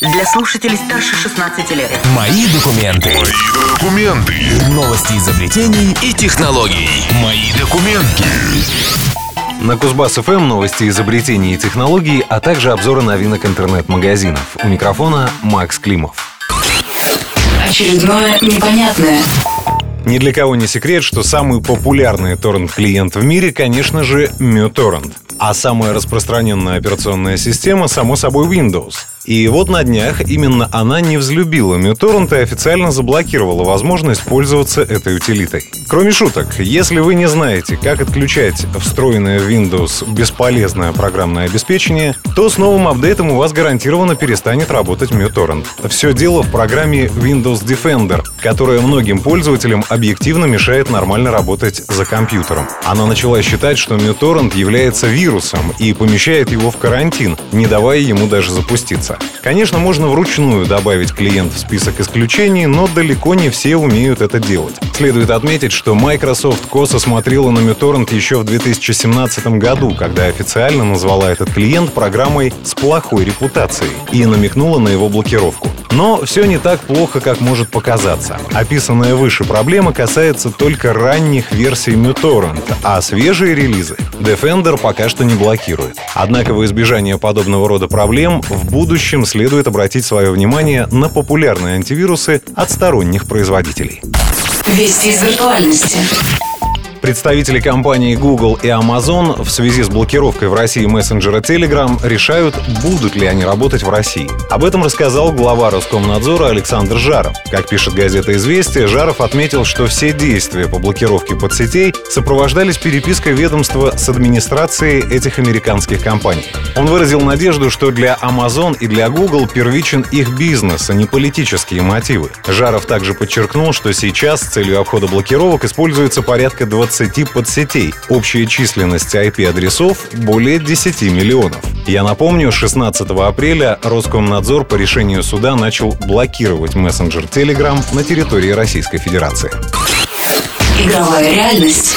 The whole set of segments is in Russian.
для слушателей старше 16 лет. Мои документы. Мои документы. Новости изобретений и технологий. Мои документы. На Кузбасс ФМ новости изобретений и технологий, а также обзоры новинок интернет-магазинов. У микрофона Макс Климов. Очередное непонятное. Ни для кого не секрет, что самый популярный торрент-клиент в мире, конечно же, MuTorrent. А самая распространенная операционная система, само собой, Windows. И вот на днях именно она не взлюбила MuTorrent и официально заблокировала возможность пользоваться этой утилитой. Кроме шуток, если вы не знаете, как отключать встроенное в Windows бесполезное программное обеспечение, то с новым апдейтом у вас гарантированно перестанет работать MuTorrent. Все дело в программе Windows Defender, которая многим пользователям объективно мешает нормально работать за компьютером. Она начала считать, что MuTorrent является вирусом и помещает его в карантин, не давая ему даже запуститься сервиса. Конечно, можно вручную добавить клиент в список исключений, но далеко не все умеют это делать. Следует отметить, что Microsoft косо смотрела на MuTorrent еще в 2017 году, когда официально назвала этот клиент программой с плохой репутацией и намекнула на его блокировку. Но все не так плохо, как может показаться. Описанная выше проблема касается только ранних версий MuTorrent, а свежие релизы Defender пока что не блокирует. Однако во избежание подобного рода проблем в будущем следует обратить свое внимание на популярные антивирусы от сторонних производителей. Вести из виртуальности. Представители компаний Google и Amazon в связи с блокировкой в России мессенджера Telegram решают, будут ли они работать в России. Об этом рассказал глава Роскомнадзора Александр Жаров. Как пишет газета «Известия», Жаров отметил, что все действия по блокировке подсетей сопровождались перепиской ведомства с администрацией этих американских компаний. Он выразил надежду, что для Amazon и для Google первичен их бизнес, а не политические мотивы. Жаров также подчеркнул, что сейчас целью обхода блокировок используется порядка 20 20 подсетей. Общая численность IP-адресов более 10 миллионов. Я напомню, 16 апреля Роскомнадзор по решению суда начал блокировать мессенджер Telegram на территории Российской Федерации. Игровая реальность.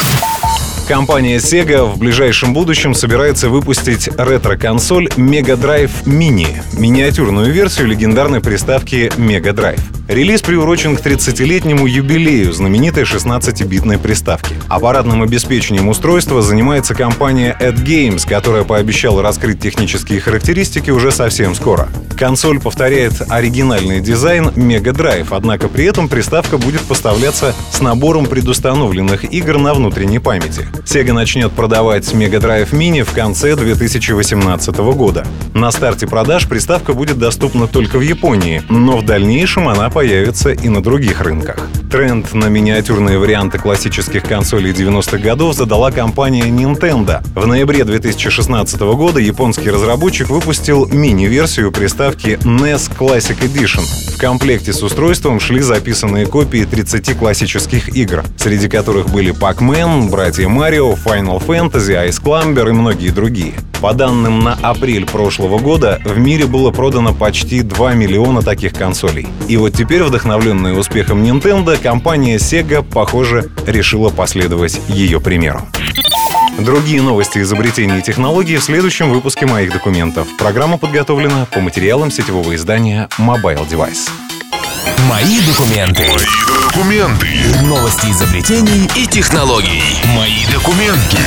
Компания Sega в ближайшем будущем собирается выпустить ретро-консоль Mega Drive Mini, миниатюрную версию легендарной приставки Mega Drive. Релиз приурочен к 30-летнему юбилею знаменитой 16-битной приставки. Аппаратным обеспечением устройства занимается компания AdGames, которая пообещала раскрыть технические характеристики уже совсем скоро. Консоль повторяет оригинальный дизайн Mega Drive, однако при этом приставка будет поставляться с набором предустановленных игр на внутренней памяти. Sega начнет продавать Mega Drive Mini в конце 2018 года. На старте продаж приставка будет доступна только в Японии, но в дальнейшем она появится и на других рынках. Тренд на миниатюрные варианты классических консолей 90-х годов задала компания Nintendo. В ноябре 2016 года японский разработчик выпустил мини-версию приставки NES Classic Edition. В комплекте с устройством шли записанные копии 30 классических игр, среди которых были Pac-Man, Братья Марио, Final Fantasy, Ice Climber и многие другие. По данным на апрель прошлого года, в мире было продано почти 2 миллиона таких консолей. И вот теперь, вдохновленная успехом Nintendo, компания Sega, похоже, решила последовать ее примеру. Другие новости изобретений и технологий в следующем выпуске моих документов. Программа подготовлена по материалам сетевого издания Mobile Device. Мои документы. Мои документы. Новости изобретений и технологий. Мои документы.